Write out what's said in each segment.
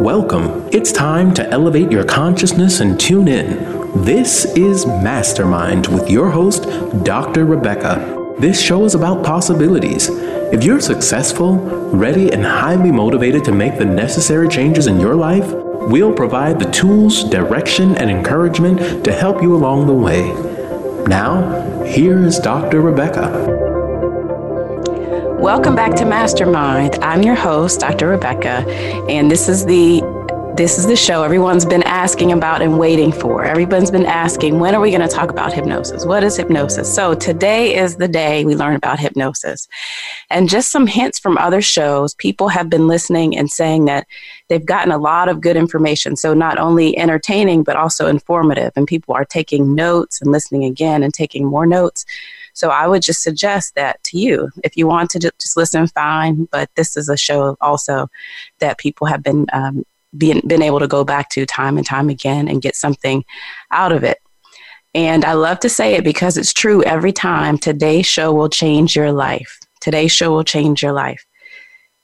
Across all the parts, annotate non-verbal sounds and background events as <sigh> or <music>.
Welcome. It's time to elevate your consciousness and tune in. This is Mastermind with your host, Dr. Rebecca. This show is about possibilities. If you're successful, ready, and highly motivated to make the necessary changes in your life, we'll provide the tools, direction, and encouragement to help you along the way. Now, here is Dr. Rebecca. Welcome back to Mastermind. I'm your host, Dr. Rebecca, and this is the this is the show everyone's been asking about and waiting for. Everyone's been asking, when are we going to talk about hypnosis? What is hypnosis? So today is the day we learn about hypnosis. And just some hints from other shows, people have been listening and saying that they've gotten a lot of good information. So not only entertaining, but also informative. And people are taking notes and listening again and taking more notes. So I would just suggest that to you. If you want to just listen, fine. But this is a show also that people have been um, been, been able to go back to time and time again and get something out of it. And I love to say it because it's true every time. Today's show will change your life. Today's show will change your life.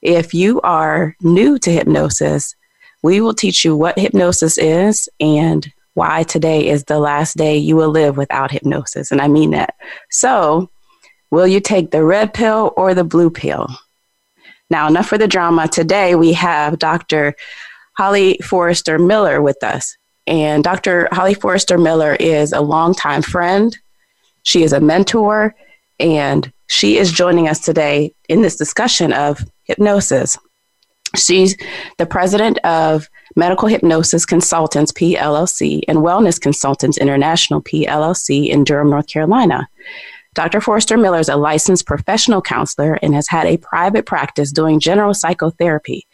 If you are new to hypnosis, we will teach you what hypnosis is and why today is the last day you will live without hypnosis. And I mean that. So, will you take the red pill or the blue pill? Now, enough for the drama. Today we have Dr. Holly Forester Miller with us. And Dr. Holly Forester Miller is a longtime friend. She is a mentor, and she is joining us today in this discussion of hypnosis. She's the president of Medical Hypnosis Consultants PLLC and Wellness Consultants International PLLC in Durham, North Carolina. Dr. Forester Miller is a licensed professional counselor and has had a private practice doing general psychotherapy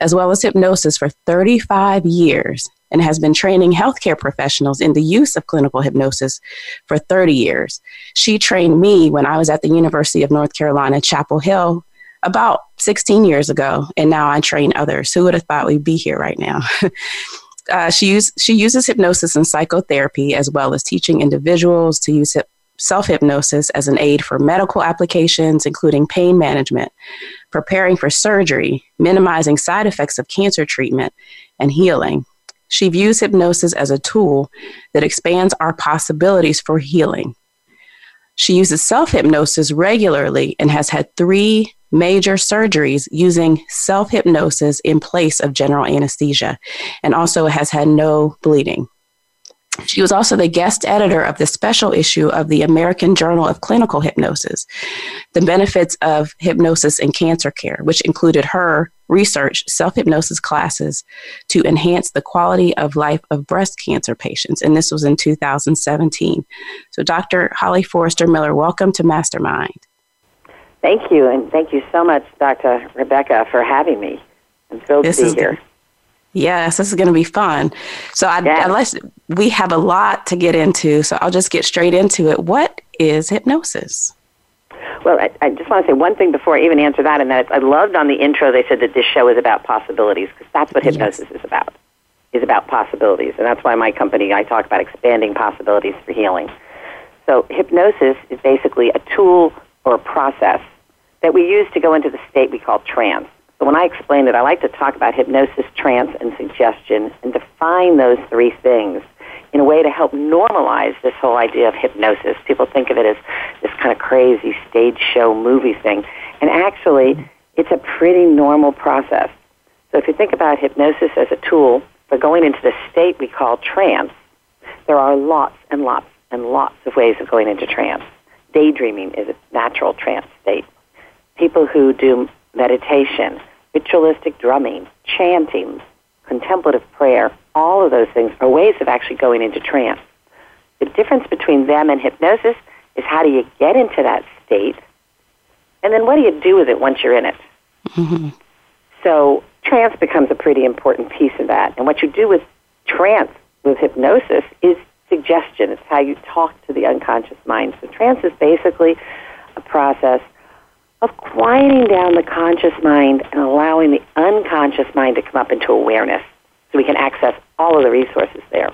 as well as hypnosis for 35 years and has been training healthcare professionals in the use of clinical hypnosis for 30 years. She trained me when I was at the University of North Carolina, Chapel Hill, about 16 years ago, and now I train others. Who would have thought we'd be here right now? <laughs> uh, she, use, she uses hypnosis and psychotherapy as well as teaching individuals to use hip, self hypnosis as an aid for medical applications, including pain management, preparing for surgery, minimizing side effects of cancer treatment, and healing. She views hypnosis as a tool that expands our possibilities for healing. She uses self hypnosis regularly and has had three major surgeries using self hypnosis in place of general anesthesia, and also has had no bleeding. She was also the guest editor of the special issue of the American Journal of Clinical Hypnosis, The Benefits of Hypnosis in Cancer Care, which included her research self hypnosis classes to enhance the quality of life of breast cancer patients. And this was in 2017. So, Dr. Holly Forester Miller, welcome to Mastermind. Thank you, and thank you so much, Dr. Rebecca, for having me. I'm thrilled this to be here. Yes, this is going to be fun. So, I, yes. unless we have a lot to get into, so I'll just get straight into it. What is hypnosis? Well, I, I just want to say one thing before I even answer that, and that I loved on the intro they said that this show is about possibilities because that's what hypnosis yes. is about. Is about possibilities, and that's why my company I talk about expanding possibilities for healing. So, hypnosis is basically a tool or a process that we use to go into the state we call trance. So when I explain it, I like to talk about hypnosis, trance, and suggestion and define those three things in a way to help normalize this whole idea of hypnosis. People think of it as this kind of crazy stage show movie thing. And actually, it's a pretty normal process. So if you think about hypnosis as a tool for going into the state we call trance, there are lots and lots and lots of ways of going into trance. Daydreaming is a natural trance state. People who do meditation, ritualistic drumming, chanting, contemplative prayer, all of those things are ways of actually going into trance. The difference between them and hypnosis is how do you get into that state, and then what do you do with it once you're in it? Mm-hmm. So trance becomes a pretty important piece of that. And what you do with trance, with hypnosis, is suggestion. It's how you talk to the unconscious mind. So trance is basically a process of quieting down the conscious mind and allowing the unconscious mind to come up into awareness so we can access all of the resources there.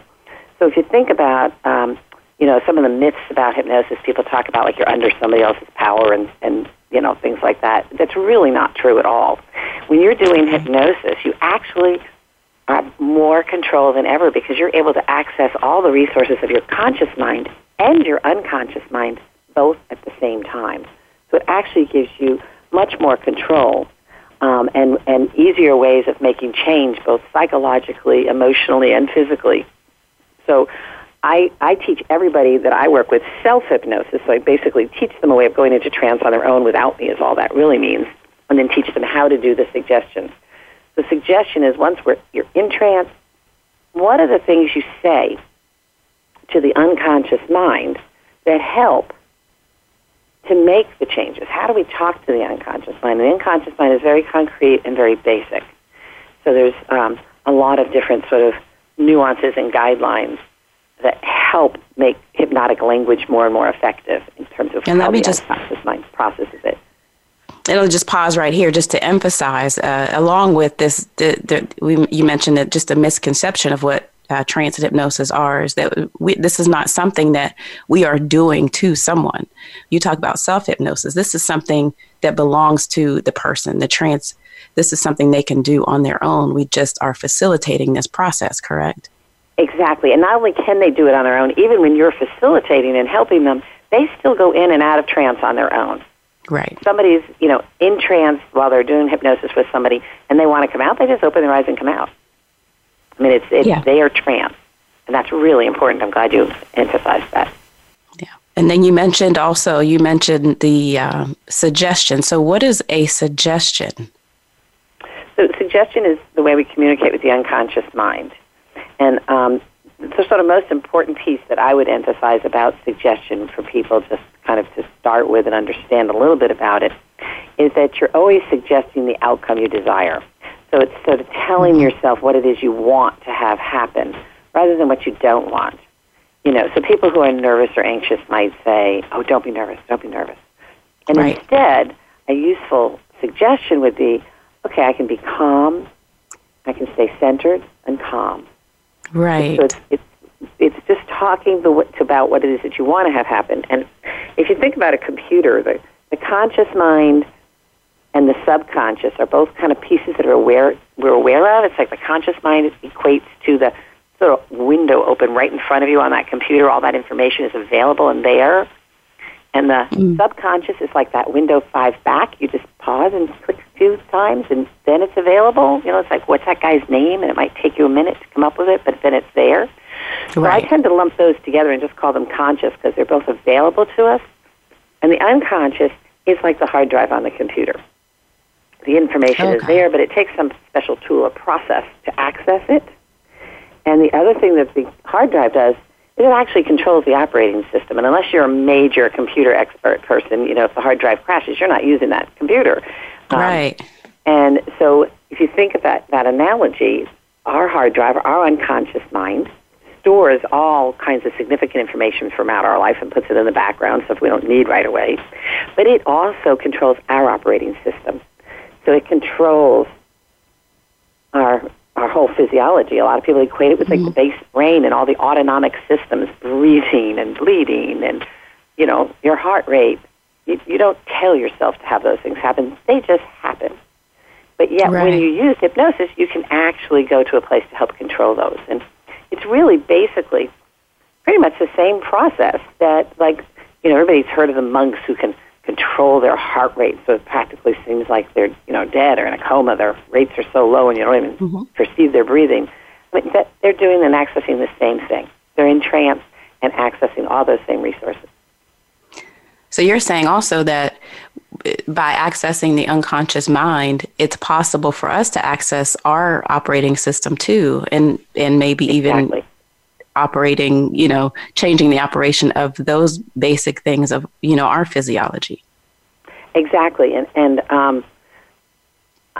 So if you think about, um, you know, some of the myths about hypnosis, people talk about like you're under somebody else's power and, and, you know, things like that. That's really not true at all. When you're doing hypnosis, you actually have more control than ever because you're able to access all the resources of your conscious mind and your unconscious mind both at the same time. So it actually gives you much more control um, and, and easier ways of making change, both psychologically, emotionally, and physically. So I, I teach everybody that I work with self hypnosis. So I basically teach them a way of going into trance on their own without me, is all that really means, and then teach them how to do the suggestions. The suggestion is once we're, you're in trance, what are the things you say to the unconscious mind that help to make the changes? How do we talk to the unconscious mind? The unconscious mind is very concrete and very basic. So there's um, a lot of different sort of nuances and guidelines that help make hypnotic language more and more effective in terms of and how the just, unconscious mind processes it. It'll just pause right here just to emphasize, uh, along with this, the, the, we, you mentioned that just a misconception of what uh, trance hypnosis are is that we, this is not something that we are doing to someone. You talk about self hypnosis. This is something that belongs to the person. The trance, this is something they can do on their own. We just are facilitating this process, correct? Exactly. And not only can they do it on their own, even when you're facilitating and helping them, they still go in and out of trance on their own. Right. Somebody's, you know, in trance while they're doing hypnosis with somebody and they want to come out, they just open their eyes and come out. I mean, it's, it's yeah. their trance. And that's really important. I'm glad you emphasized that. And then you mentioned also, you mentioned the um, suggestion. So, what is a suggestion? So, suggestion is the way we communicate with the unconscious mind. And um, the sort of most important piece that I would emphasize about suggestion for people, just kind of to start with and understand a little bit about it, is that you're always suggesting the outcome you desire. So it's sort of telling mm-hmm. yourself what it is you want to have happen rather than what you don't want. You know, so people who are nervous or anxious might say, "Oh, don't be nervous, don't be nervous." And right. instead, a useful suggestion would be, "Okay, I can be calm. I can stay centered and calm." Right. So it's, it's, it's just talking the, about what it is that you want to have happen. And if you think about a computer, the, the conscious mind and the subconscious are both kind of pieces that are aware we're aware of. It's like the conscious mind equates to the sort of window open right in front of you on that computer. All that information is available and there. And the mm. subconscious is like that window five back. You just pause and click a few times, and then it's available. You know, it's like, what's that guy's name? And it might take you a minute to come up with it, but then it's there. Right. So I tend to lump those together and just call them conscious because they're both available to us. And the unconscious is like the hard drive on the computer. The information okay. is there, but it takes some special tool or process to access it. And the other thing that the hard drive does is it actually controls the operating system. And unless you're a major computer expert person, you know, if the hard drive crashes, you're not using that computer. Um, right. And so if you think of that, that analogy, our hard drive, our unconscious mind, stores all kinds of significant information from out our life and puts it in the background stuff we don't need right away. But it also controls our operating system. So it controls our our whole physiology. A lot of people equate it with like mm-hmm. the base brain and all the autonomic systems, breathing and bleeding and you know your heart rate. You, you don't tell yourself to have those things happen; they just happen. But yet, right. when you use hypnosis, you can actually go to a place to help control those. And it's really basically pretty much the same process that, like, you know, everybody's heard of the monks who can control their heart rate so it practically seems like they're you know dead or in a coma their rates are so low and you don't even mm-hmm. perceive their breathing I mean, that they're doing and accessing the same thing they're in trance and accessing all those same resources so you're saying also that uh, by accessing the unconscious mind it's possible for us to access our operating system too and and maybe exactly. even operating, you know, changing the operation of those basic things of, you know, our physiology. Exactly. And, and um,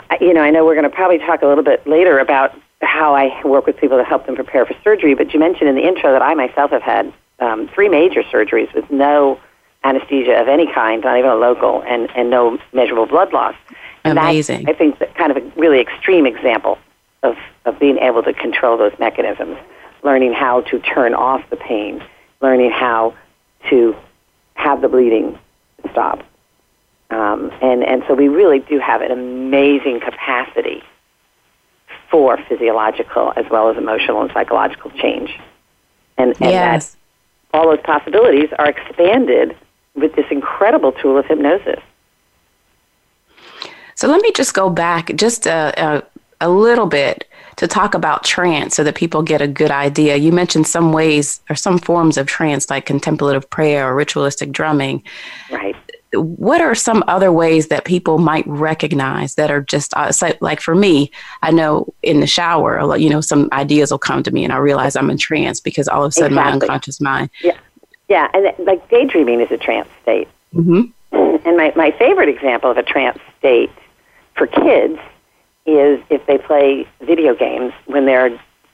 I, you know, I know we're going to probably talk a little bit later about how I work with people to help them prepare for surgery, but you mentioned in the intro that I myself have had um, three major surgeries with no anesthesia of any kind, not even a local, and, and no measurable blood loss. And Amazing. That, I think that kind of a really extreme example of, of being able to control those mechanisms learning how to turn off the pain, learning how to have the bleeding stop. Um, and, and so we really do have an amazing capacity for physiological as well as emotional and psychological change. And, and yes. that all those possibilities are expanded with this incredible tool of hypnosis. So let me just go back just a, a, a little bit to talk about trance so that people get a good idea. You mentioned some ways or some forms of trance like contemplative prayer or ritualistic drumming. Right. What are some other ways that people might recognize that are just uh, like for me? I know in the shower, you know, some ideas will come to me and I realize I'm in trance because all of a sudden exactly. my unconscious mind. Yeah, yeah, and like daydreaming is a trance state. Mm-hmm. And my my favorite example of a trance state for kids is if they play video games when they're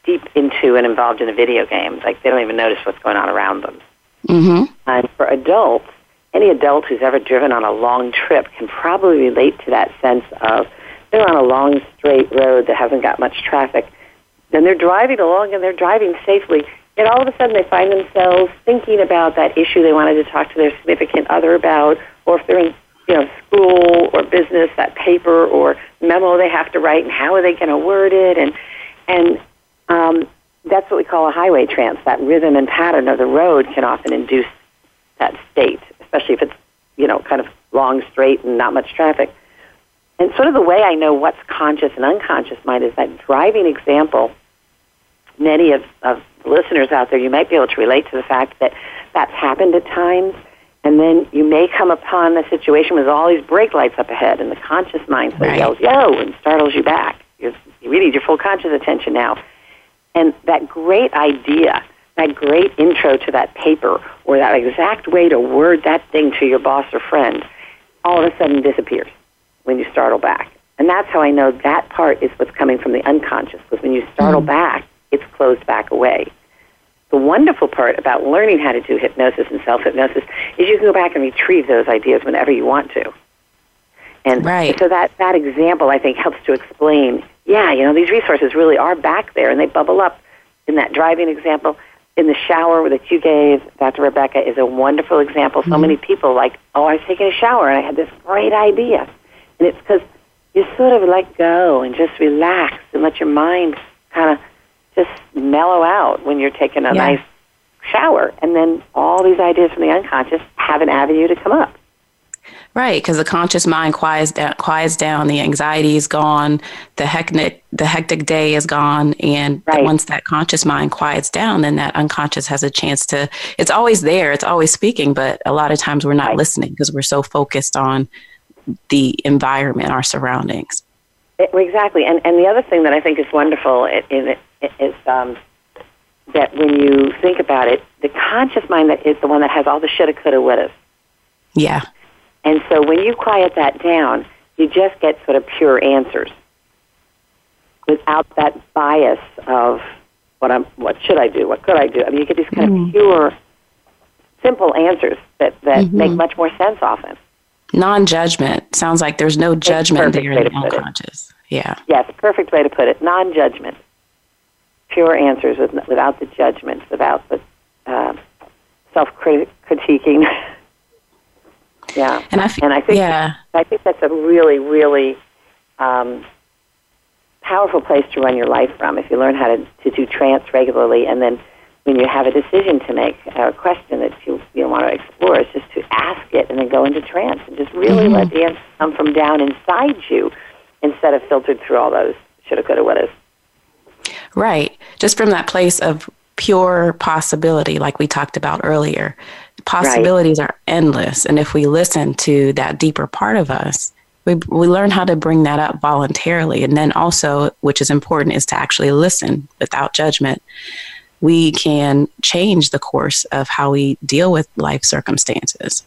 deep into and involved in a video game, like they don't even notice what's going on around them. Mm-hmm. And for adults, any adult who's ever driven on a long trip can probably relate to that sense of they're on a long straight road that hasn't got much traffic. Then they're driving along and they're driving safely. And all of a sudden they find themselves thinking about that issue they wanted to talk to their significant other about, or if they're in you know, school or business, that paper or memo they have to write, and how are they going to word it, and and um, that's what we call a highway trance. That rhythm and pattern of the road can often induce that state, especially if it's you know kind of long, straight, and not much traffic. And sort of the way I know what's conscious and unconscious mind is that driving example. Many of, of listeners out there, you might be able to relate to the fact that that's happened at times and then you may come upon a situation with all these brake lights up ahead, and the conscious mind right. yells, yo, and startles you back. You're, you really need your full conscious attention now. And that great idea, that great intro to that paper, or that exact way to word that thing to your boss or friend, all of a sudden disappears when you startle back. And that's how I know that part is what's coming from the unconscious, because when you startle mm-hmm. back, it's closed back away the wonderful part about learning how to do hypnosis and self hypnosis is you can go back and retrieve those ideas whenever you want to. And right. so that, that example, I think, helps to explain yeah, you know, these resources really are back there and they bubble up. In that driving example, in the shower that you gave, Dr. Rebecca, is a wonderful example. So mm-hmm. many people like, oh, I was taking a shower and I had this great idea. And it's because you sort of let go and just relax and let your mind kind of just mellow out when you're taking a yeah. nice shower. And then all these ideas from the unconscious have an avenue to come up. Right, because the conscious mind quiets down, quiets down. The anxiety is gone. The hectic, the hectic day is gone. And right. once that conscious mind quiets down, then that unconscious has a chance to. It's always there. It's always speaking, but a lot of times we're not right. listening because we're so focused on the environment, our surroundings. It, exactly, and and the other thing that I think is wonderful is, it is um, that when you think about it, the conscious mind that is the one that has all the shoulda, coulda, woulda. Yeah. And so when you quiet that down, you just get sort of pure answers without that bias of what I'm, what should I do, what could I do. I mean, you get these kind mm. of pure, simple answers that that mm-hmm. make much more sense often. Non-judgment sounds like there's no judgment there in the unconscious. Yeah. Yes, perfect way to put it. Non-judgment pure answers with, without the judgments, without the uh, self critiquing. <laughs> yeah, and I, and I think yeah. I think that's a really really um, powerful place to run your life from. If you learn how to to do trance regularly, and then when you have a decision to make, or a question that you you want to explore, is just to ask it and then go into trance and just really mm-hmm. let the answer come from down inside you instead of filtered through all those shoulda, coulda, woulda. Right. Just from that place of pure possibility, like we talked about earlier. Possibilities right. are endless. And if we listen to that deeper part of us, we, we learn how to bring that up voluntarily. And then also, which is important, is to actually listen without judgment. We can change the course of how we deal with life circumstances.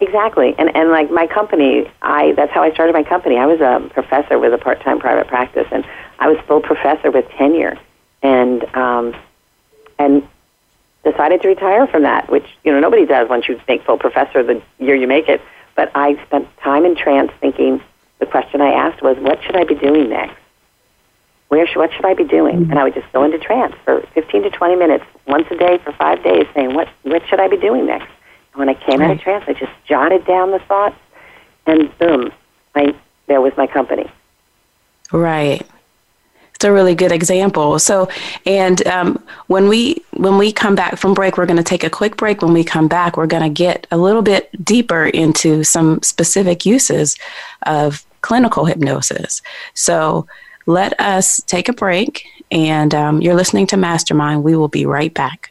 Exactly, and and like my company, I that's how I started my company. I was a professor with a part time private practice, and I was full professor with tenure, and um, and decided to retire from that, which you know nobody does once you make full professor the year you make it. But I spent time in trance thinking. The question I asked was, "What should I be doing next? Where should what should I be doing?" And I would just go into trance for 15 to 20 minutes once a day for five days, saying, "What what should I be doing next?" When I came out of trance, I just jotted down the thoughts, and boom, I, there was my company. Right. It's a really good example. So, and um, when we when we come back from break, we're going to take a quick break. When we come back, we're going to get a little bit deeper into some specific uses of clinical hypnosis. So, let us take a break. And um, you're listening to Mastermind. We will be right back.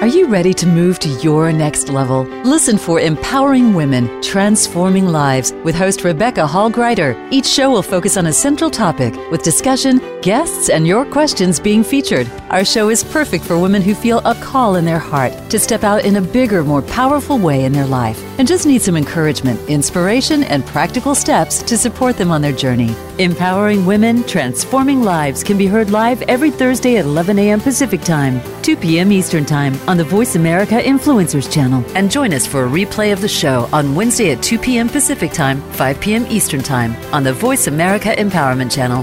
Are you ready to move to your next level? Listen for Empowering Women, Transforming Lives with host Rebecca Hall Gruyter. Each show will focus on a central topic with discussion, guests, and your questions being featured. Our show is perfect for women who feel a call in their heart to step out in a bigger, more powerful way in their life and just need some encouragement, inspiration, and practical steps to support them on their journey. Empowering Women, Transforming Lives can be heard live every Thursday at 11 a.m. Pacific Time, 2 p.m. Eastern Time on the Voice America Influencers channel. And join us for a replay of the show on Wednesday at 2 p.m. Pacific Time, 5 p.m. Eastern Time on the Voice America Empowerment channel.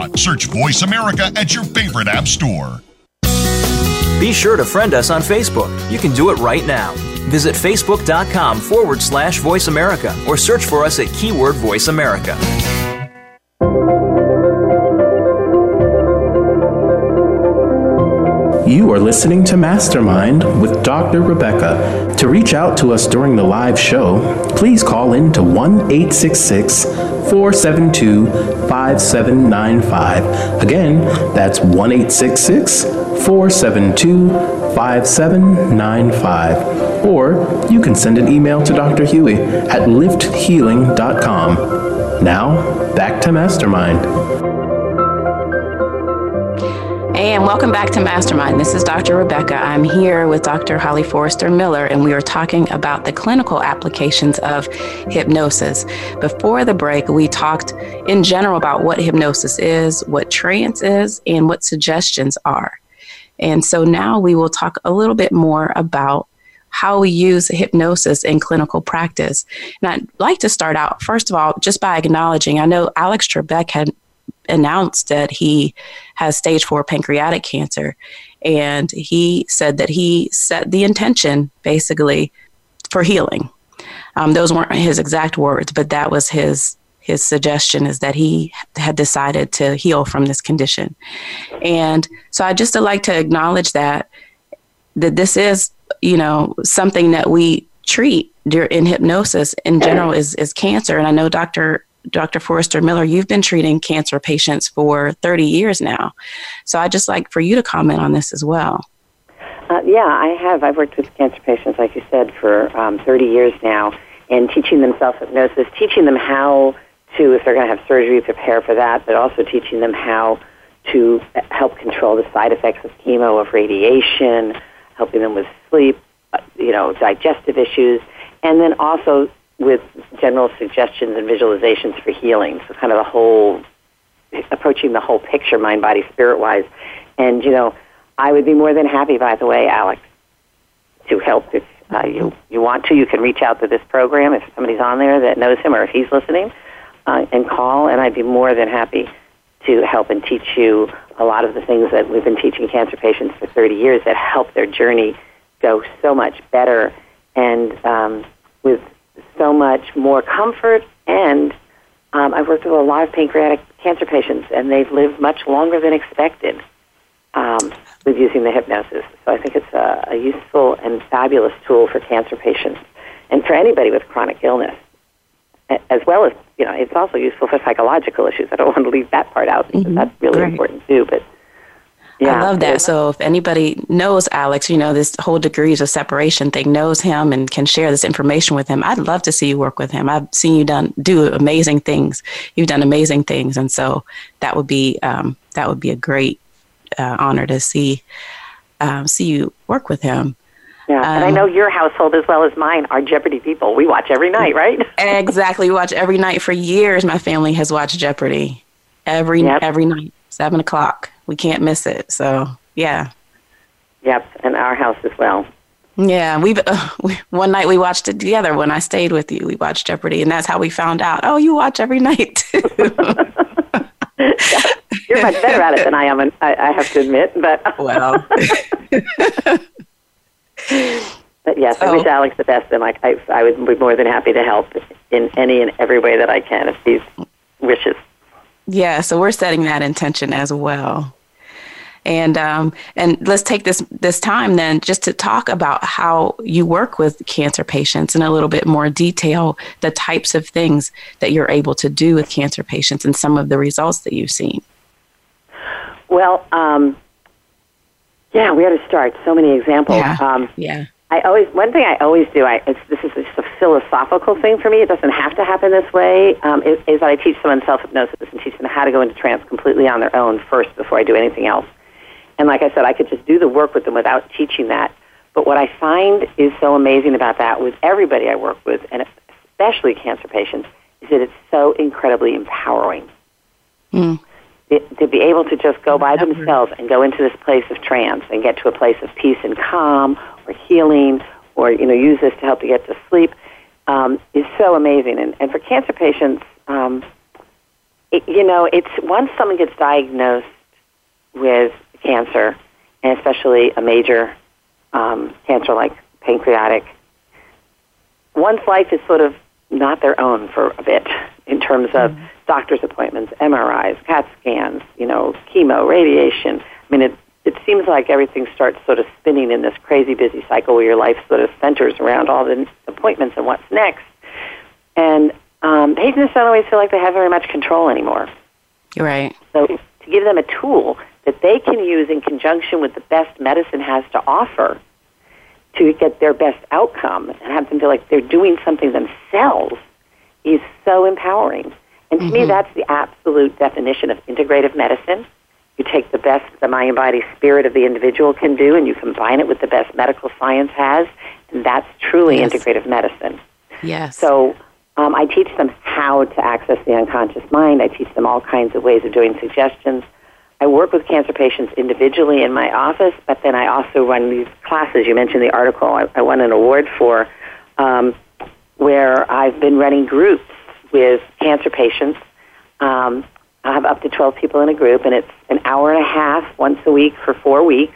Search Voice America at your favorite app store. Be sure to friend us on Facebook. You can do it right now. Visit facebook.com forward slash voice America or search for us at keyword voice America. You are listening to Mastermind with Dr. Rebecca. To reach out to us during the live show, please call in to 1 866 472 5795. Again, that's 1 866 472 5795. Or you can send an email to Dr. Huey at lifthealing.com. Now, back to Mastermind. And welcome back to Mastermind. This is Dr. Rebecca. I'm here with Dr. Holly Forester Miller, and we are talking about the clinical applications of hypnosis. Before the break, we talked in general about what hypnosis is, what trance is, and what suggestions are. And so now we will talk a little bit more about how we use hypnosis in clinical practice. And I'd like to start out, first of all, just by acknowledging I know Alex Trebek had announced that he has stage four pancreatic cancer. And he said that he set the intention basically for healing. Um, those weren't his exact words, but that was his his suggestion is that he had decided to heal from this condition. And so I just like to acknowledge that that this is, you know, something that we treat in hypnosis in general is is cancer. And I know Dr. Dr. Forester Miller, you've been treating cancer patients for 30 years now. So I'd just like for you to comment on this as well. Uh, yeah, I have. I've worked with cancer patients, like you said, for um, 30 years now, and teaching them self hypnosis, teaching them how to, if they're going to have surgery, prepare for that, but also teaching them how to help control the side effects of chemo, of radiation, helping them with sleep, uh, you know, digestive issues, and then also with general suggestions and visualizations for healing. So kind of the whole, approaching the whole picture, mind, body, spirit wise. And, you know, I would be more than happy, by the way, Alex, to help if uh, you, you want to. You can reach out to this program if somebody's on there that knows him or if he's listening uh, and call, and I'd be more than happy to help and teach you a lot of the things that we've been teaching cancer patients for 30 years that help their journey go so much better and um, with so much more comfort. And um, I've worked with a lot of pancreatic cancer patients, and they've lived much longer than expected um, with using the hypnosis. So I think it's a, a useful and fabulous tool for cancer patients and for anybody with chronic illness, as well as you know, it's also useful for psychological issues. I don't want to leave that part out because mm-hmm. that's really right. important too. But yeah, I love that. So if anybody knows Alex, you know, this whole degrees of separation thing, knows him and can share this information with him, I'd love to see you work with him. I've seen you done do amazing things. You've done amazing things, and so that would be um, that would be a great uh, honor to see um, see you work with him. Yeah, um, and I um, know your household as well as mine are Jeopardy people. We watch every night, right? <laughs> exactly, we watch every night for years. My family has watched Jeopardy every yep. every night, seven o'clock. We can't miss it. So yeah. Yep, and our house as well. Yeah, we've uh, <laughs> we, one night we watched it together. When I stayed with you, we watched Jeopardy, and that's how we found out. Oh, you watch every night. <laughs> <laughs> You're much better at it than I am, and I, I have to admit. But well. but yes, I wish Alex the best, and like I, I would be more than happy to help in any and every way that I can if these wishes. Yeah, so we're setting that intention as well. And um, and let's take this this time then just to talk about how you work with cancer patients in a little bit more detail, the types of things that you're able to do with cancer patients, and some of the results that you've seen. Well, um, yeah, we had to start. So many examples. Yeah. Um, yeah. I always one thing I always do. I it's, this is just a philosophical thing for me. It doesn't have to happen this way. Um, is, is that I teach someone self hypnosis and teach them how to go into trance completely on their own first before I do anything else. And like I said, I could just do the work with them without teaching that. But what I find is so amazing about that with everybody I work with, and especially cancer patients, is that it's so incredibly empowering. Mm. It, to be able to just go by themselves and go into this place of trance and get to a place of peace and calm or healing or you know use this to help you get to sleep um, is so amazing. And, and for cancer patients, um, it, you know, it's once someone gets diagnosed with cancer, and especially a major um, cancer like pancreatic, one's life is sort of not their own for a bit in terms of mm-hmm. doctor's appointments, MRIs, CAT scans, you know, chemo, radiation. I mean, it it seems like everything starts sort of spinning in this crazy busy cycle where your life sort of centers around all the appointments and what's next. And um, patients don't always feel like they have very much control anymore. You're right. So to give them a tool that they can use in conjunction with the best medicine has to offer to get their best outcome and have them feel like they're doing something themselves is so empowering. And to mm-hmm. me, that's the absolute definition of integrative medicine. You take the best the mind, body, spirit of the individual can do, and you combine it with the best medical science has, and that's truly yes. integrative medicine. Yes. So um, I teach them how to access the unconscious mind. I teach them all kinds of ways of doing suggestions. I work with cancer patients individually in my office, but then I also run these classes. You mentioned the article I, I won an award for, um, where I've been running groups with cancer patients. Um, I have up to 12 people in a group, and it's an hour and a half once a week for four weeks.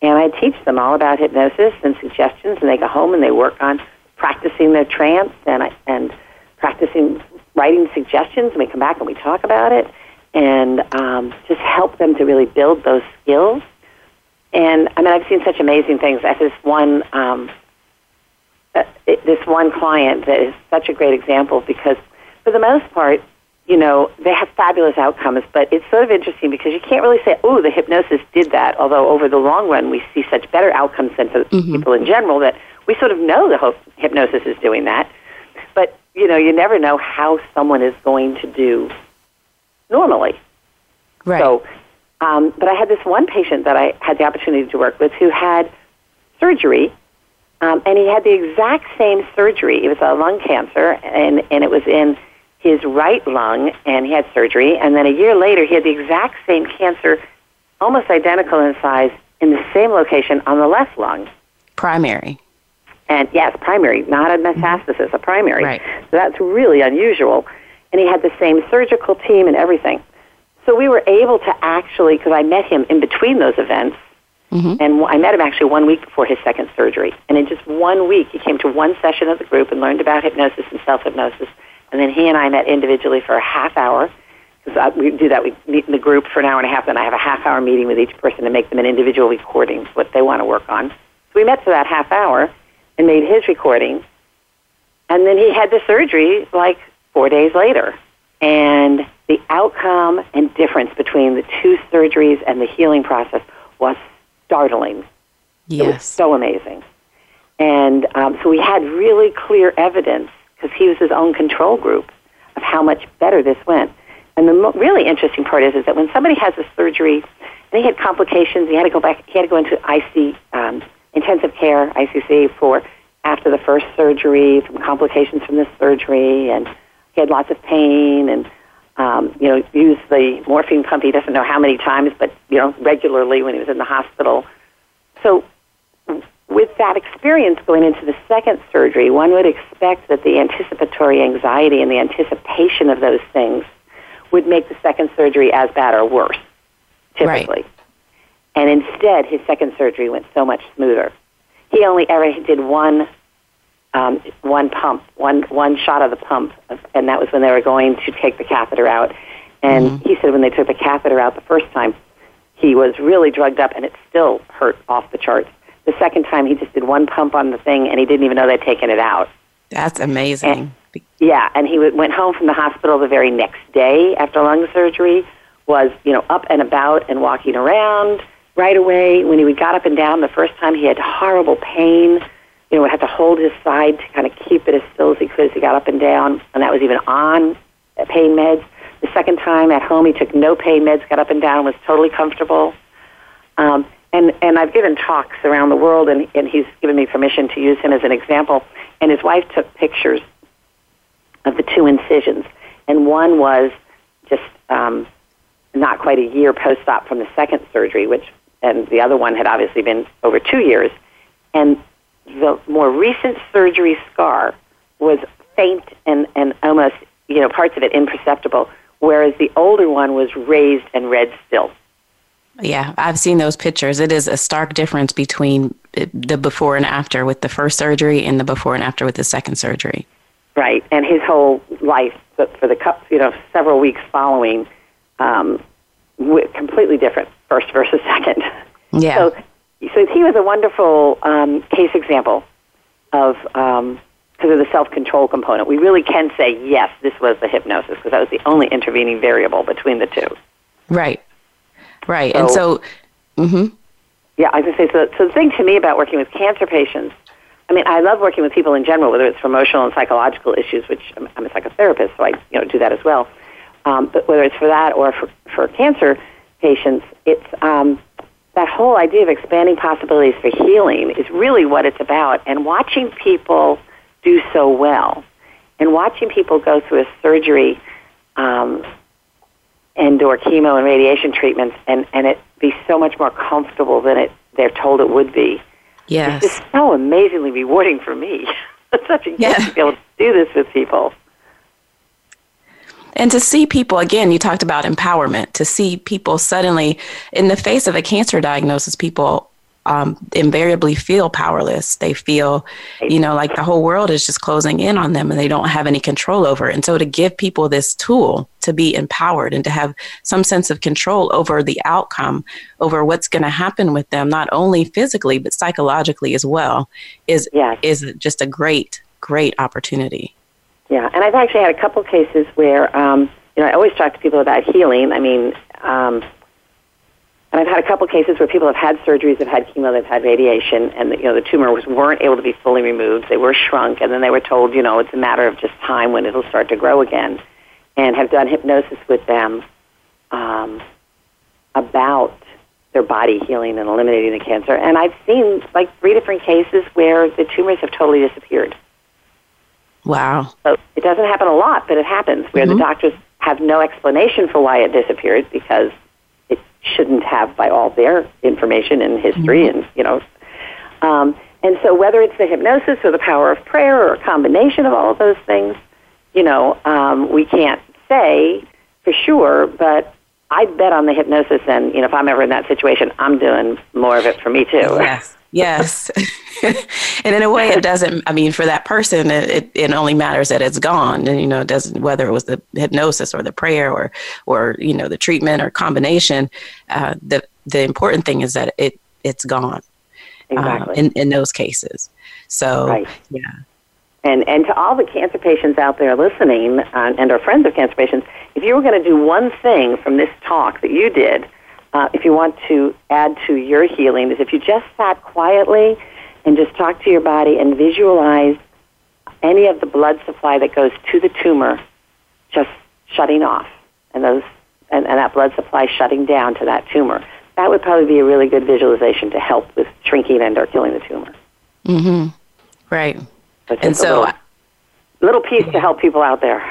And I teach them all about hypnosis and suggestions, and they go home and they work on practicing their trance and, and practicing writing suggestions, and we come back and we talk about it and um, just help them to really build those skills. And I mean, I've seen such amazing things. I have this one, um, uh, this one client that is such a great example because, for the most part, you know, they have fabulous outcomes, but it's sort of interesting because you can't really say, oh, the hypnosis did that, although over the long run we see such better outcomes than for mm-hmm. people in general that we sort of know the hypnosis is doing that. But, you know, you never know how someone is going to do normally. Right. So, um, but I had this one patient that I had the opportunity to work with who had surgery, um, and he had the exact same surgery. It was a lung cancer, and, and it was in his right lung, and he had surgery. And then a year later, he had the exact same cancer, almost identical in size, in the same location on the left lung. Primary. And yes, primary, not a metastasis, a primary. Right. So that's really unusual and he had the same surgical team and everything. So we were able to actually, because I met him in between those events, mm-hmm. and I met him actually one week before his second surgery. And in just one week, he came to one session of the group and learned about hypnosis and self hypnosis. And then he and I met individually for a half hour. Because we do that, we meet in the group for an hour and a half, and I have a half hour meeting with each person to make them an individual recording, of what they want to work on. So we met for that half hour and made his recording. And then he had the surgery like four days later. And the outcome and difference between the two surgeries and the healing process was startling. Yes. It was so amazing. And um, so we had really clear evidence, because he was his own control group, of how much better this went. And the mo- really interesting part is, is that when somebody has a surgery and he had complications, he had to go back, he had to go into IC, um, intensive care ICC for after the first surgery, from complications from this surgery, and he had lots of pain and um, you know used the morphine pump. He doesn't know how many times, but you know regularly when he was in the hospital. So with that experience going into the second surgery, one would expect that the anticipatory anxiety and the anticipation of those things would make the second surgery as bad or worse, typically. Right. And instead, his second surgery went so much smoother. He only ever did one um, one pump, one one shot of the pump, and that was when they were going to take the catheter out. And mm-hmm. he said when they took the catheter out the first time, he was really drugged up, and it still hurt off the charts. The second time, he just did one pump on the thing, and he didn't even know they'd taken it out. That's amazing. And, yeah, and he went home from the hospital the very next day after lung surgery. Was you know up and about and walking around right away. When he got up and down the first time, he had horrible pain. You know, had to hold his side to kind of keep it as still as he could as he got up and down, and that was even on pain meds. The second time at home, he took no pain meds, got up and down, was totally comfortable. Um, and and I've given talks around the world, and, and he's given me permission to use him as an example. And his wife took pictures of the two incisions, and one was just um, not quite a year post-op from the second surgery, which and the other one had obviously been over two years. And the more recent surgery scar was faint and, and almost, you know, parts of it imperceptible, whereas the older one was raised and red still. Yeah, I've seen those pictures. It is a stark difference between the before and after with the first surgery and the before and after with the second surgery. Right, and his whole life, for the you know several weeks following, um, completely different first versus <laughs> second. Yeah. So, so he was a wonderful um, case example of um, because of the self control component. We really can say yes, this was the hypnosis because that was the only intervening variable between the two. Right. Right. So, and so. Mm-hmm. Yeah, I was going to say so. So the thing to me about working with cancer patients I mean, I love working with people in general, whether it's for emotional and psychological issues, which I'm, I'm a psychotherapist, so I you know do that as well. Um, but whether it's for that or for, for cancer patients, it's um, that whole idea of expanding possibilities for healing is really what it's about. And watching people do so well, and watching people go through a surgery um, and or chemo and radiation treatments, and and it be so much more comfortable than it they're told it would be. Yes, it's just so amazingly rewarding for me. <laughs> it's such a gift yeah. to be able to do this with people and to see people again you talked about empowerment to see people suddenly in the face of a cancer diagnosis people um, invariably feel powerless they feel you know like the whole world is just closing in on them and they don't have any control over it and so to give people this tool to be empowered and to have some sense of control over the outcome over what's going to happen with them not only physically but psychologically as well is yes. is just a great great opportunity yeah, and I've actually had a couple cases where, um, you know, I always talk to people about healing. I mean, um, and I've had a couple cases where people have had surgeries, have had chemo, they've had radiation, and the, you know the tumors weren't able to be fully removed. They were shrunk, and then they were told, you know, it's a matter of just time when it'll start to grow again, and have done hypnosis with them um, about their body healing and eliminating the cancer. And I've seen like three different cases where the tumors have totally disappeared. Wow. So it doesn't happen a lot, but it happens where mm-hmm. the doctors have no explanation for why it disappeared because shouldn't have by all their information and history mm-hmm. and, you know. Um, and so whether it's the hypnosis or the power of prayer or a combination of all of those things, you know, um, we can't say for sure, but I'd bet on the hypnosis and, you know, if I'm ever in that situation, I'm doing more of it for me too. Yes. Yes. <laughs> and in a way, it doesn't, I mean, for that person, it, it only matters that it's gone. And, you know, it doesn't, whether it was the hypnosis or the prayer or, or, you know, the treatment or combination, uh, the, the important thing is that it, it's gone. Uh, exactly. Uh, in, in those cases. So, right. yeah. And, and to all the cancer patients out there listening uh, and our friends of cancer patients, if you were going to do one thing from this talk that you did, uh, if you want to add to your healing, is if you just sat quietly and just talk to your body and visualize any of the blood supply that goes to the tumor just shutting off, and those and, and that blood supply shutting down to that tumor. that would probably be a really good visualization to help with shrinking and or killing the tumor. Mm-hmm. Right. So and so, little, little piece to help people out there.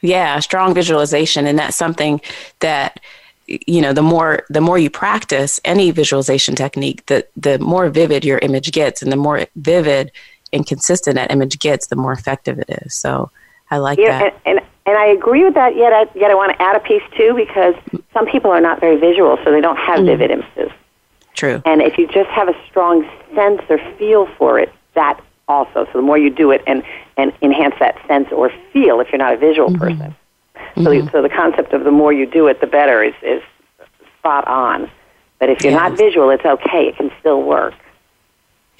Yeah, strong visualization, and that's something that you know the more the more you practice any visualization technique the the more vivid your image gets and the more vivid and consistent that image gets the more effective it is. So i like yeah, that. and, and, and i agree with that yet I, yet i want to add a piece too because some people are not very visual so they don't have mm. vivid images. True. And if you just have a strong sense or feel for it that also so the more you do it and and enhance that sense or feel if you're not a visual mm-hmm. person. so, mm-hmm. so the concept of the more you do it, the better is, is spot on. But if you're not visual, it's okay. It can still work.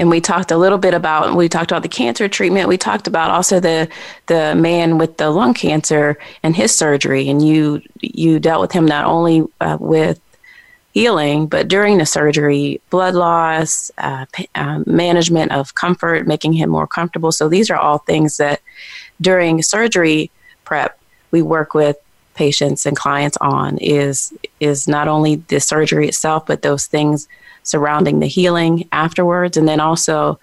And we talked a little bit about we talked about the cancer treatment. We talked about also the the man with the lung cancer and his surgery. And you you dealt with him not only uh, with healing, but during the surgery, blood loss, uh, uh, management of comfort, making him more comfortable. So these are all things that during surgery prep we work with patients and clients on is is not only the surgery itself but those things surrounding the healing afterwards. And then also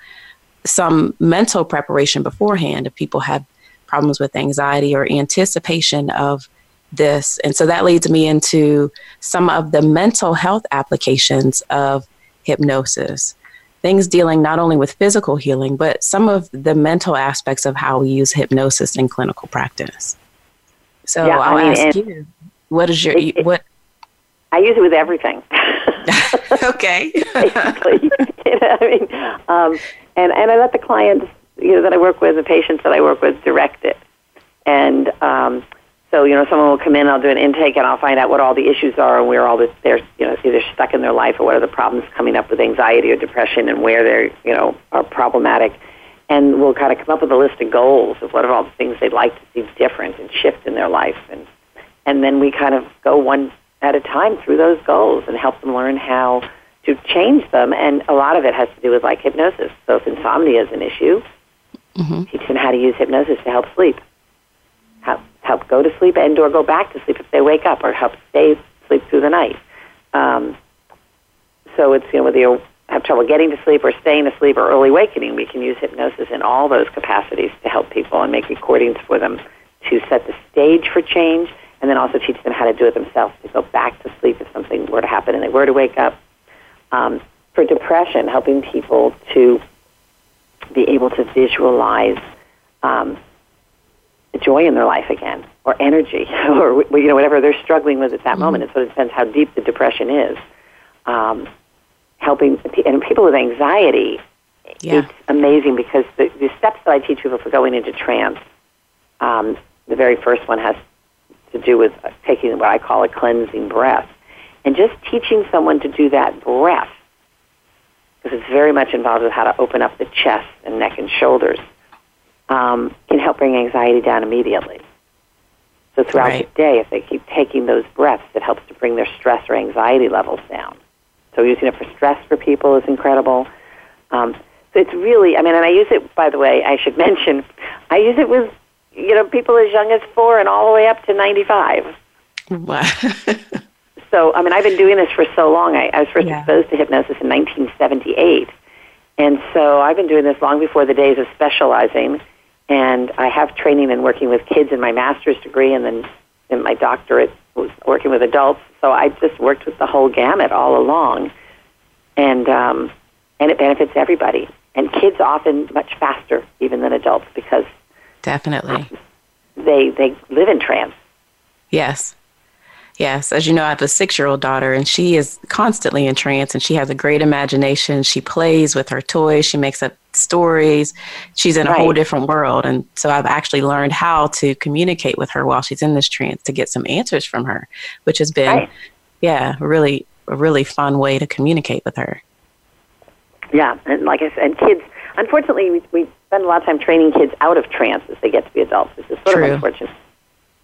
some mental preparation beforehand if people have problems with anxiety or anticipation of this. And so that leads me into some of the mental health applications of hypnosis things dealing not only with physical healing but some of the mental aspects of how we use hypnosis in clinical practice so yeah, I'll I mean, ask you, what is your it, what? I use it with everything. <laughs> <laughs> okay. Basically, you know, I mean, um, and and I let the clients, you know, that I work with, the patients that I work with, direct it, and um, so you know, someone will come in, I'll do an intake, and I'll find out what all the issues are and where all this they're you know either stuck in their life or what are the problems coming up with anxiety or depression and where they're you know are problematic and we'll kind of come up with a list of goals of what are all the things they'd like to see different and shift in their life. And and then we kind of go one at a time through those goals and help them learn how to change them. And a lot of it has to do with like hypnosis. So if insomnia is an issue mm-hmm. teach them how to use hypnosis to help sleep. Help help go to sleep and or go back to sleep if they wake up or help stay sleep through the night. Um, so it's you know whether you're have trouble getting to sleep or staying asleep or early awakening, we can use hypnosis in all those capacities to help people and make recordings for them to set the stage for change and then also teach them how to do it themselves to go back to sleep if something were to happen and they were to wake up. Um, for depression, helping people to be able to visualize um, joy in their life again or energy <laughs> or you know whatever they're struggling with at that mm-hmm. moment. It sort of depends how deep the depression is. Um, helping and people with anxiety. Yeah. It's amazing because the, the steps that I teach people for going into trance, um, the very first one has to do with taking what I call a cleansing breath, and just teaching someone to do that breath because it's very much involved with how to open up the chest and neck and shoulders, um, can help bring anxiety down immediately. So throughout right. the day, if they keep taking those breaths, it helps to bring their stress or anxiety levels down. So using it for stress for people is incredible. Um, so it's really, I mean, and I use it, by the way, I should <laughs> mention, I use it with, you know, people as young as four and all the way up to 95. Wow. <laughs> so, I mean, I've been doing this for so long. I, I was first yeah. exposed to hypnosis in 1978. And so I've been doing this long before the days of specializing. And I have training and working with kids in my master's degree and then in my doctorate working with adults, so I just worked with the whole gamut all along, and um, and it benefits everybody. And kids often much faster even than adults because definitely they they live in trance. Yes. Yes, as you know, I have a six year old daughter, and she is constantly in trance, and she has a great imagination. She plays with her toys, she makes up stories. She's in a right. whole different world. And so I've actually learned how to communicate with her while she's in this trance to get some answers from her, which has been, right. yeah, really, a really fun way to communicate with her. Yeah, and like I said, kids, unfortunately, we, we spend a lot of time training kids out of trance as they get to be adults, which is sort True. of unfortunate.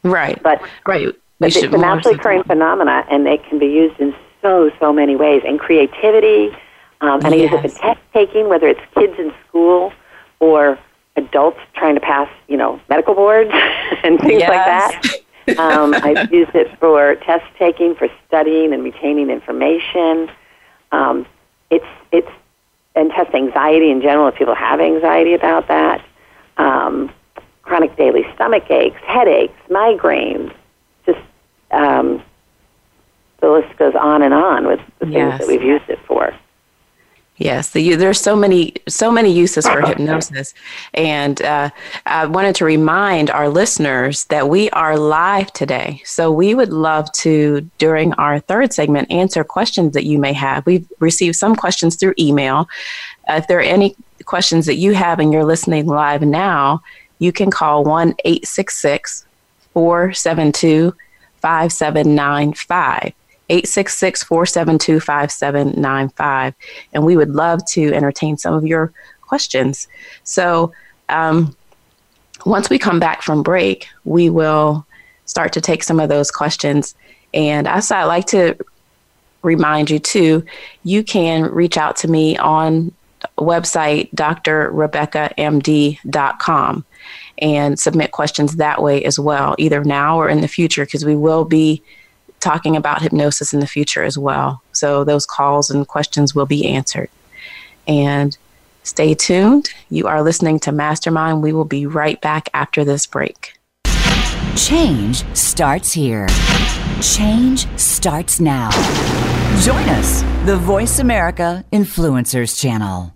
Right. But, right. But it's a naturally occurring phenomena, and it can be used in so, so many ways. And creativity, um, and yes. I use it for test taking, whether it's kids in school or adults trying to pass, you know, medical boards <laughs> and things yes. like that. Um, <laughs> I use it for test taking, for studying and retaining information. Um, it's it's and test anxiety in general if people have anxiety about that. Um, chronic daily stomach aches, headaches, migraines, um, the list goes on and on with the things Yes. that we've used it for. Yes, the, there's so many so many uses for hypnosis, and uh, I wanted to remind our listeners that we are live today. So we would love to, during our third segment, answer questions that you may have. We've received some questions through email. Uh, if there are any questions that you have and you're listening live now, you can call one eight six six four seven two five seven nine five. 866 472 5795. And we would love to entertain some of your questions. So, um, once we come back from break, we will start to take some of those questions. And as I like to remind you too, you can reach out to me on website drrebeccamd.com and submit questions that way as well, either now or in the future, because we will be talking about hypnosis in the future as well. So those calls and questions will be answered. And stay tuned. You are listening to Mastermind. We will be right back after this break. Change starts here. Change starts now. Join us, the Voice America Influencers Channel.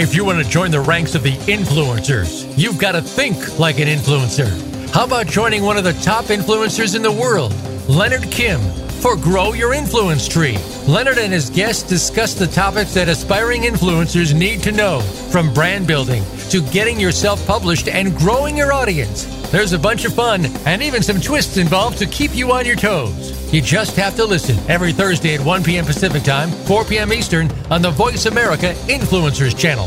If you want to join the ranks of the influencers, you've got to think like an influencer. How about joining one of the top influencers in the world, Leonard Kim, for Grow Your Influence Tree? Leonard and his guests discuss the topics that aspiring influencers need to know, from brand building to getting yourself published and growing your audience. There's a bunch of fun and even some twists involved to keep you on your toes. You just have to listen every Thursday at 1 p.m. Pacific Time, 4 p.m. Eastern on the Voice America Influencers Channel.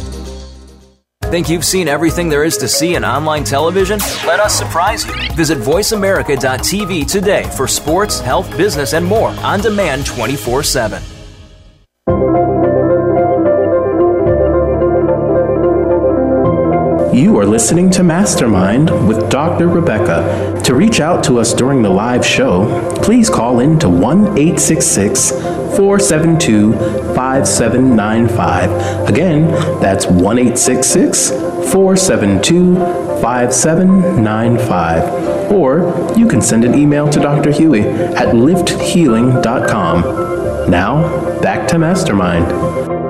Think you've seen everything there is to see in online television? Let us surprise you. Visit VoiceAmerica.tv today for sports, health, business, and more on demand 24 7. You are listening to Mastermind with Dr. Rebecca. To reach out to us during the live show, please call in to 1 866 472 5795. Again, that's 1 866 472 5795. Or you can send an email to Dr. Huey at lifthealing.com. Now, back to Mastermind.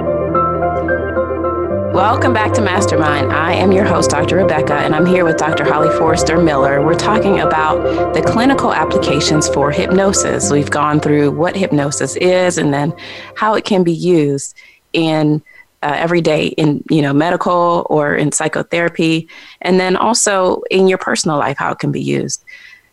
Welcome back to Mastermind. I am your host, Dr. Rebecca, and I'm here with Dr. Holly Forester Miller. We're talking about the clinical applications for hypnosis. We've gone through what hypnosis is and then how it can be used in uh, every day in you know medical or in psychotherapy, and then also in your personal life how it can be used.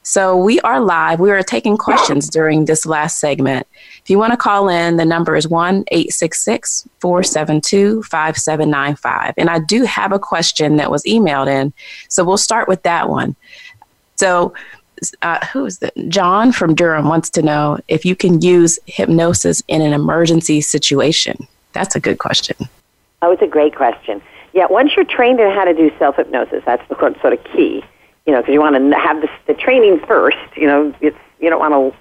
So we are live. We are taking questions during this last segment. If you want to call in, the number is 1 866 472 5795. And I do have a question that was emailed in. So we'll start with that one. So, uh, who is that? John from Durham wants to know if you can use hypnosis in an emergency situation. That's a good question. Oh, it's a great question. Yeah, once you're trained in how to do self hypnosis, that's the sort of key. You know, because you want to have the, the training first. You know, it's you don't want to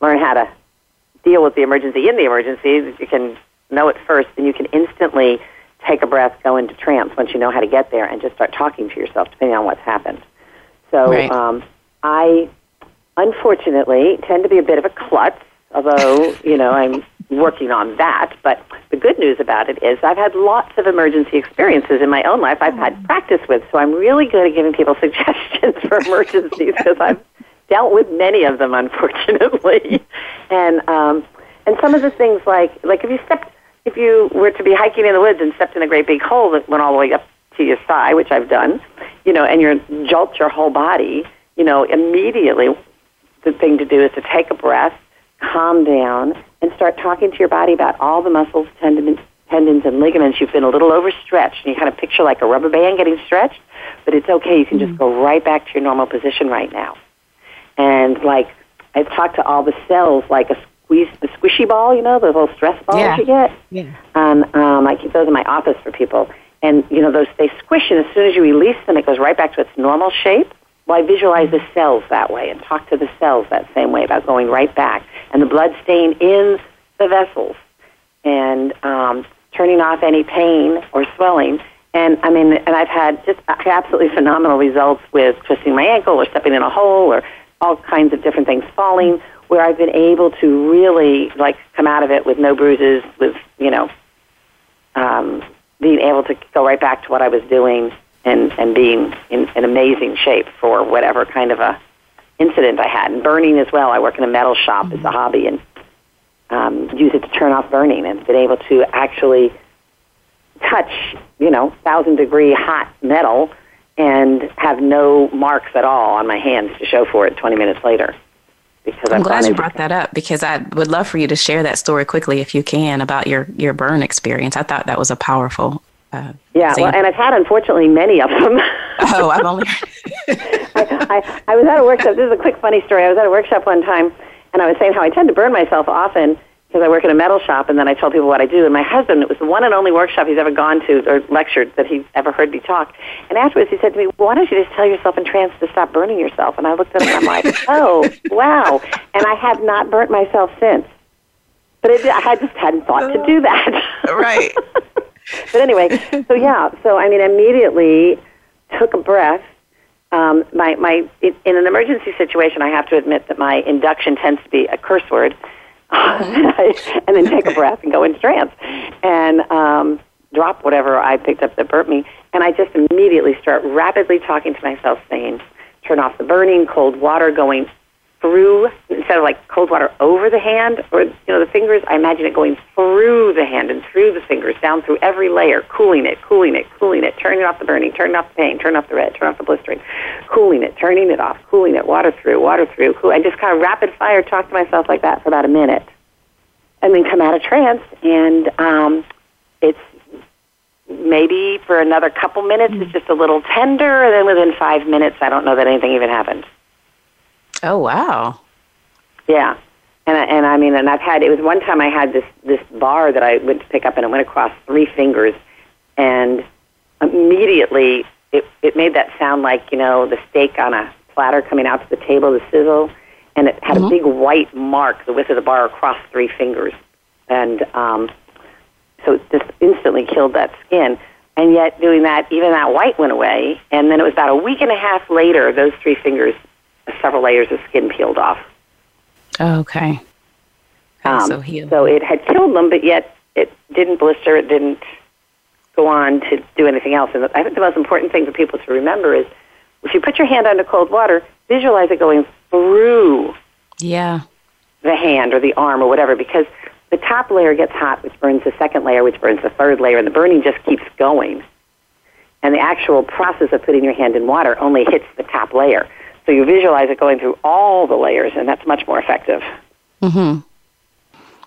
learn how to deal with the emergency in the emergency. You can know it first, and you can instantly take a breath, go into trance once you know how to get there, and just start talking to yourself, depending on what's happened. So, Right. um, I unfortunately tend to be a bit of a klutz, although you know I'm working on that. But the good news about it is I've had lots of emergency experiences in my own life. I've had practice with, so I'm really good at giving people <laughs> suggestions for emergencies because I've dealt with many of them, <laughs> unfortunately. and um, and some of the things like like if you stepped if you were to be hiking in the woods and stepped in a great big hole that went all the way up to your thigh, which I've done, you know, and you jolt your whole body, you know, immediately the thing to do is to take a breath, calm down, and start talking to your body about all the muscles, tendons, tendons and ligaments. You've been a little overstretched, and you kind of picture like a rubber band getting stretched, but it's okay. You can just go right back to your normal position right now. And like, I talk to all the cells like a squeeze, the squishy ball, you know, those little stress balls Yeah. you get. Yeah. And um, I keep those in my office for people. And you know, those they squish, and as soon as you release them, it goes right back to its normal shape. Well, I visualize the cells that way and talk to the cells that same way about going right back, and the blood stain in the vessels, and um, turning off any pain or swelling. And I mean, and I've had just absolutely phenomenal results with twisting my ankle or stepping in a hole or all kinds of different things falling, where I've been able to really like come out of it with no bruises, with you know um, being able to go right back to what I was doing and, and being in an amazing shape for whatever kind of a incident I had. And burning as well. I work in a metal shop as a hobby and um, use it to turn off burning and been able to actually touch, you know, thousand degree hot metal and have no marks at all on my hands to show for it 20 minutes later. Because I'm glad you brought that up because I would love for you to share that story quickly if you can about your, your burn experience. I thought that was a powerful. Uh, Yeah, well, and I've had unfortunately many of them. <laughs> oh, I've only. <laughs> I, I, I was at a workshop. This is a quick funny story. I was at a workshop one time, and I was saying how I tend to burn myself often because I work in a metal shop, and then I tell people what I do. And my husband, it was the one and only workshop he's ever gone to or lectured that he's ever heard me talk. And afterwards, he said to me, well, "Why don't you just tell yourself in trance to stop burning yourself?" And I looked at him, and I'm like, <laughs> "Oh, wow!" And I have not burnt myself since. But it, I just hadn't thought to do that. <laughs> right. <laughs> but anyway, so yeah, so I mean, immediately took a breath. Um, my my in in an emergency situation, I have to admit that my induction tends to be a curse word, <laughs> and then take a breath and go into trance, and um, drop whatever I picked up that burnt me, and I just immediately start rapidly talking to myself, saying, "Turn off the burning, cold water going through instead of like cold water over the hand or you know the fingers i imagine it going through the hand and through the fingers down through every layer cooling it cooling it cooling it turning off the burning turning off the pain turning off the red turning off the blistering cooling it turning it off cooling it water through water through cool and just kind of rapid fire talk to myself like that for about a minute. And then come out of trance and um it's maybe for another couple minutes it's just a little tender and then within five minutes i don't know that anything even happened Oh, wow. Yeah, and I, and I mean, and I've had it was one time I had this this bar that I went to pick up and it went across three fingers, and immediately it it made that sound like you know the steak on a platter coming out to the table, the sizzle, and it had a big white mark, the width of the bar across three fingers, and um, so it just instantly killed that skin. And yet, doing that, even that white went away. And then it was about a week and a half later, those three fingers, several layers of skin peeled off. Okay. Um, so so it had killed them, but yet it didn't blister. It didn't go on to do anything else. And I think the most important thing for people to remember is if you put your hand under cold water, visualize it going through yeah. the hand or the arm or whatever, because the top layer gets hot, which burns the second layer, which burns the third layer, and the burning just keeps going. And the actual process of putting your hand in water only hits the top layer. So you visualize it going through all the layers, and that's much more effective. Mm-hmm.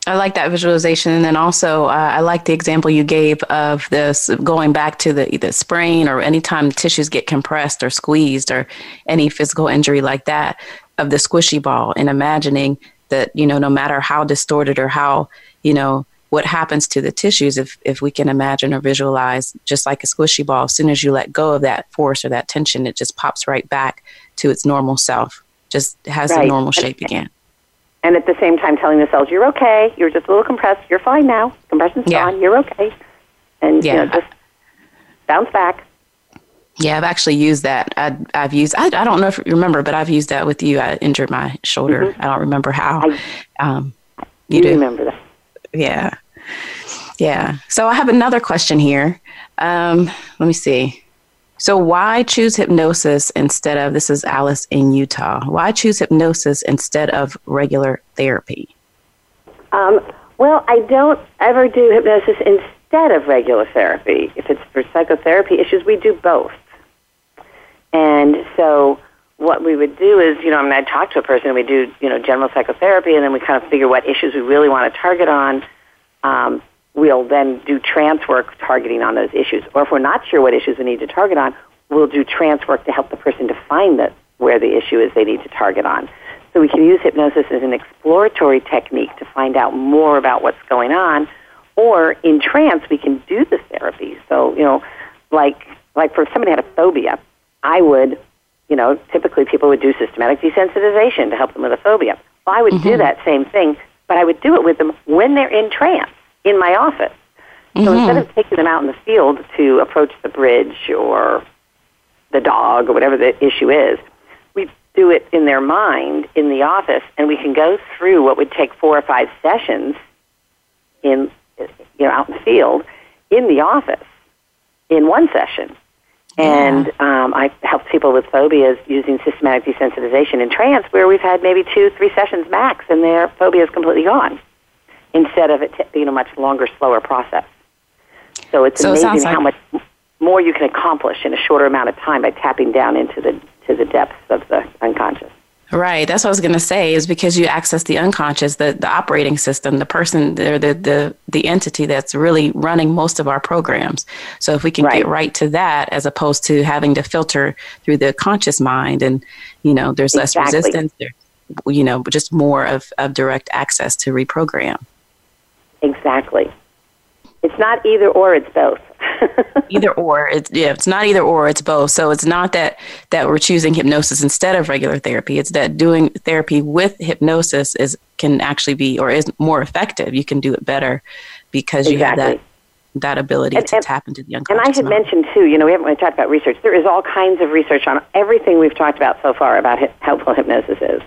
I like that visualization, and then also uh, I like the example you gave of this going back to the either sprain or anytime tissues get compressed or squeezed or any physical injury like that of the squishy ball, and imagining that you know no matter how distorted or how you know what happens to the tissues if if we can imagine or visualize just like a squishy ball as soon as you let go of that force or that tension it just pops right back to its normal self just has a normal shape again and at the same time telling the cells, "You're okay. You're just a little compressed. You're fine now. Compression's Yeah. gone. You're okay." And you Yeah. know, just bounce back. Yeah, I've actually used that. I, I've used. I, I don't know if you remember, but I've used that with you. I injured my shoulder. I don't remember how. um, you You do. remember that? Yeah, yeah. So I have another question here. Um, let me see. So why choose hypnosis instead of this is Alice in Utah? Why choose hypnosis instead of regular therapy? Um, well, I don't ever do hypnosis instead of regular therapy. If it's for psychotherapy issues, we do both. And so what we would do is, you know, I mean, I'd talk to a person and we do, you know, general psychotherapy and then we kind of figure what issues we really want to target on. Um, we'll then do trance work targeting on those issues. Or if we're not sure what issues we need to target on, we'll do trance work to help the person define that where the issue is they need to target on. So we can use hypnosis as an exploratory technique to find out more about what's going on. Or in trance, we can do the therapy. So, you know, like, like for if somebody had a phobia, I would, you know, typically people would do systematic desensitization to help them with a phobia. Well, I would mm-hmm. do that same thing, but I would do it with them when they're in trance in my office. So mm-hmm. instead of taking them out in the field to approach the bridge or the dog or whatever the issue is, we do it in their mind in the office, and we can go through what would take four or five sessions in you know out in the field in the office in one session. And um, I help people with phobias using systematic desensitization in trance, where we've had maybe two, three sessions max, and their phobia is completely gone instead of it being a much longer, slower process. So it's so amazing it like- how much more you can accomplish in a shorter amount of time by tapping down into the to the depths of the unconscious. Right. That's what I was going to say is because you access the unconscious, the, the operating system, the person, the, the, the, the entity that's really running most of our programs. So if we can right. get right to that as opposed to having to filter through the conscious mind and, you know, there's less exactly. resistance, there, you know, just more of, of direct access to reprogram. Exactly. It's not either or, it's both. Either or. It's yeah, it's not either or, it's both. So it's not that that we're choosing hypnosis instead of regular therapy. It's that doing therapy with hypnosis is can actually be or is more effective. You can do it better because you exactly. have that that ability and, to and, tap into the unconscious. And I had mind. mentioned too, you know, we haven't really talked about research. There is all kinds of research on everything we've talked about so far about how helpful hypnosis is.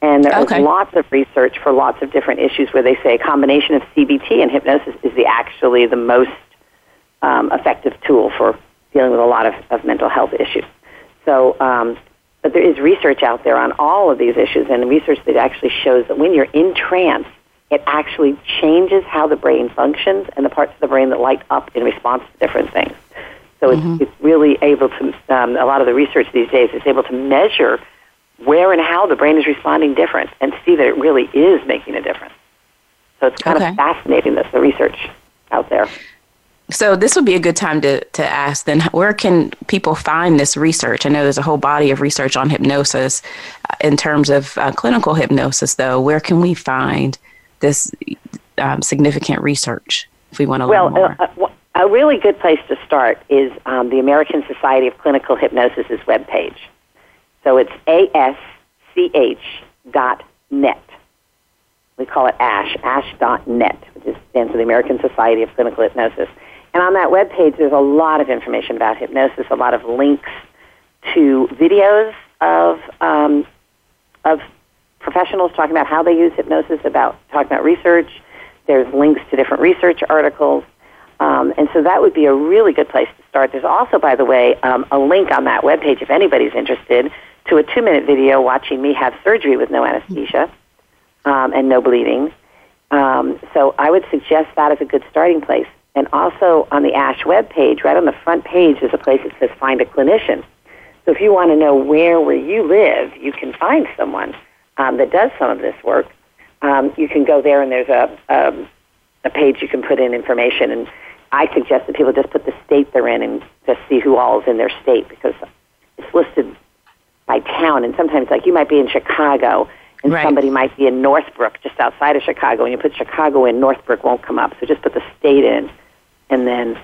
And there okay. is lots of research for lots of different issues where they say a combination of CBT and hypnosis is the actually the most um, effective tool for dealing with a lot of, of mental health issues. So, um, but there is research out there on all of these issues, and research that actually shows that when you're in trance, it actually changes how the brain functions and the parts of the brain that light up in response to different things. So it's, mm-hmm. it's really able to, um, a lot of the research these days is able to measure where and how the brain is responding different and see that it really is making a difference. So it's kind okay. of fascinating, that the research out there. So this would be a good time to, to ask then where can people find this research? I know there's a whole body of research on hypnosis. Uh, in terms of uh, clinical hypnosis, though, where can we find this um, significant research if we want to well, learn more? Uh, uh, a really good place to start is um, the American Society of Clinical Hypnosis' webpage. So it's asch dot net. We call it ASH, ash.net, which stands for the American Society of Clinical Hypnosis. And on that web page, there's a lot of information about hypnosis, a lot of links to videos of um, of professionals talking about how they use hypnosis, about talking about research. There's links to different research articles, um, and so that would be a really good place to start. There's also, by the way, um, a link on that web page if anybody's interested to a two-minute video watching me have surgery with no anesthesia um, and no bleeding. Um, so I would suggest that as a good starting place. And also on the ASH web page, right on the front page, is a place that says Find a Clinician. So if you want to know where where you live, you can find someone um, that does some of this work. Um, you can go there, and there's a, a um, a page you can put in information. And I suggest that people just put the state they're in and just see who all is in their state because it's listed by town. And sometimes, like you might be in Chicago, and right. somebody might be in Northbrook, just outside of Chicago, and you put Chicago in, Northbrook won't come up. So just put the state in, and then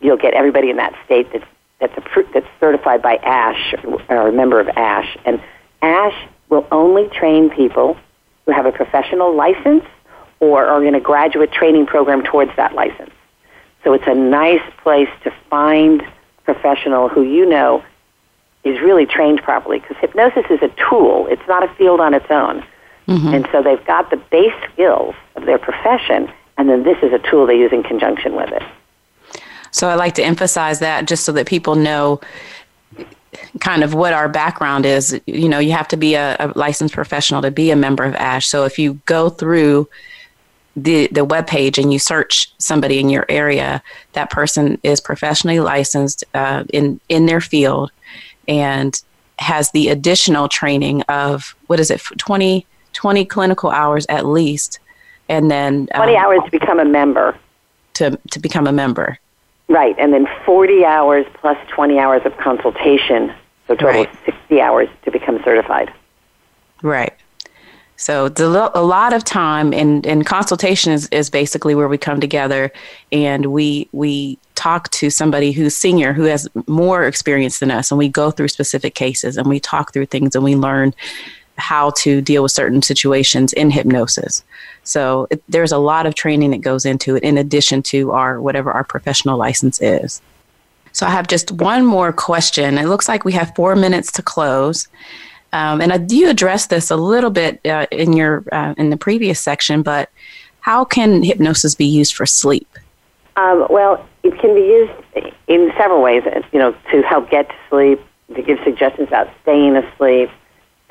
you'll get everybody in that state that's that's that's certified by ASH or a member of ASH. And ASH will only train people who have a professional license or are in a graduate training program towards that license. So it's a nice place to find professional who you know is really trained properly because hypnosis is a tool. It's not a field on its own. Mm-hmm. And so they've got the base skills of their profession, and then this is a tool they use in conjunction with it. So I like to emphasize that just so that people know kind of what our background is. You know, you have to be a, a licensed professional to be a member of ASH. So if you go through the the web page and you search somebody in your area, that person is professionally licensed uh, in in their field, and has the additional training of what is it 20, 20 clinical hours at least and then 20 um, hours to become a member. to, to become a member. Right and then 40 hours plus 20 hours of consultation so total right. 60 hours to become certified. Right. So a, lot of time, and, and consultation is, is basically where we come together and we we talk to somebody who's senior, who has more experience than us, and we go through specific cases and we talk through things and we learn how to deal with certain situations in hypnosis. So it, there's a lot of training that goes into it, in addition to our whatever our professional license is. So I have just one more question. It looks like we have four minutes to close. Um, and I, you addressed this a little bit uh, in your uh, in the previous section, but how can hypnosis be used for sleep? Um, well, it can be used in several ways. Uh, you know, to help get to sleep, to give suggestions about staying asleep,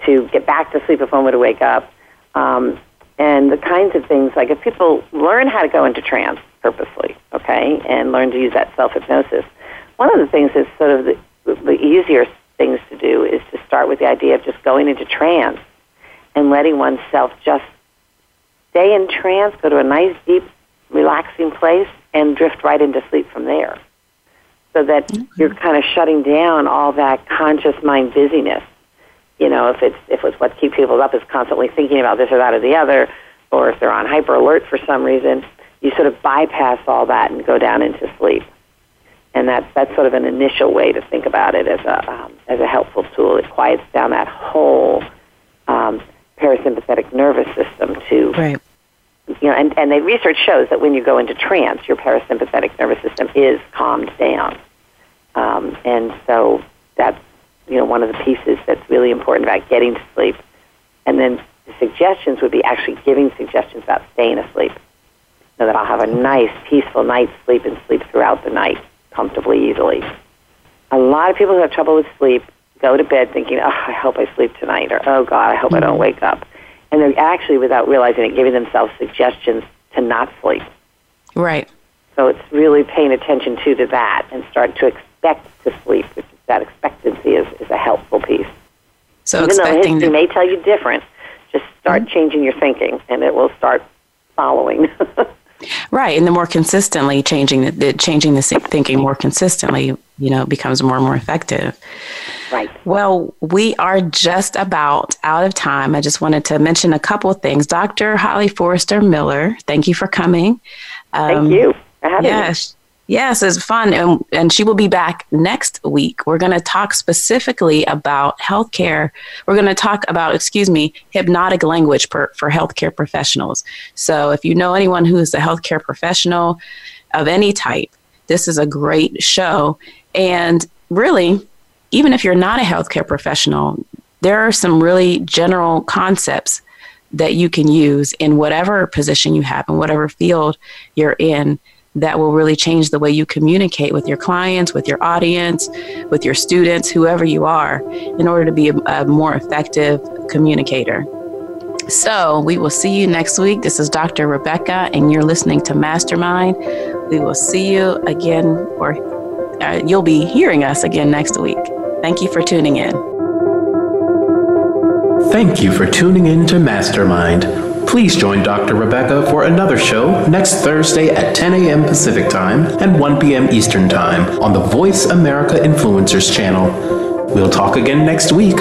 to get back to sleep if one were to wake up, um, and the kinds of things like if people learn how to go into trance purposely, okay, and learn to use that self hypnosis. One of the things is sort of the, the easier things to do is to start with the idea of just going into trance and letting oneself just stay in trance, go to a nice, deep, relaxing place, and drift right into sleep from there. So that mm-hmm. you're kind of shutting down all that conscious mind busyness. You know, if it's if it's what keeps people up is constantly thinking about this or that or the other, or if they're on hyper alert for some reason, you sort of bypass all that and go down into sleep and that's that's sort of an initial way to think about it as a um, as a helpful tool. It quiets down that whole um, parasympathetic nervous system to right. You know, and and the research shows that when you go into trance, your parasympathetic nervous system is calmed down, um, and so that's you know one of the pieces that's really important about getting to sleep, and then the suggestions would be actually giving suggestions about staying asleep so that I'll have a nice, peaceful night's sleep and sleep throughout the night comfortably easily. A lot of people who have trouble with sleep go to bed thinking, oh, I hope I sleep tonight, or oh, God, I hope. I don't mm-hmm. wake up. And they're actually, without realizing it, giving themselves suggestions to not sleep. Right. So it's really paying attention to, to that and start to expect to sleep, which is that expectancy is, is a helpful piece. So Even though history to... may tell you different, just start mm-hmm. changing your thinking and it will start following. <laughs> Right, and the more consistently changing the, the changing the thinking more consistently, you know, becomes more and more effective. Right. Well, we are just about out of time. I just wanted to mention a couple of things. Dr. Holly Forester Miller, thank you for coming. Um, thank you for having yes, Yes, it's fun. And, and she will be back next week. We're going to talk specifically about healthcare. We're going to talk about, excuse me, hypnotic language per, for healthcare professionals. So if you know anyone who is a healthcare professional of any type, this is a great show. And really, even if you're not a healthcare professional, there are some really general concepts that you can use in whatever position you have, in whatever field you're in that will really change the way you communicate with your clients, with your audience, with your students, whoever you are, in order to be a, a more effective communicator. So, we will see you next week. This is Dr. Rebecca, and you're listening to Mastermind. We will see you again, or uh, you'll be hearing us again next week. Thank you for tuning in. Thank you for tuning in to Mastermind. Please join Dr. Rebecca for another show next Thursday at 10 a.m. Pacific Time and 1 p.m. Eastern Time on the Voice America Influencers channel. We'll talk again next week.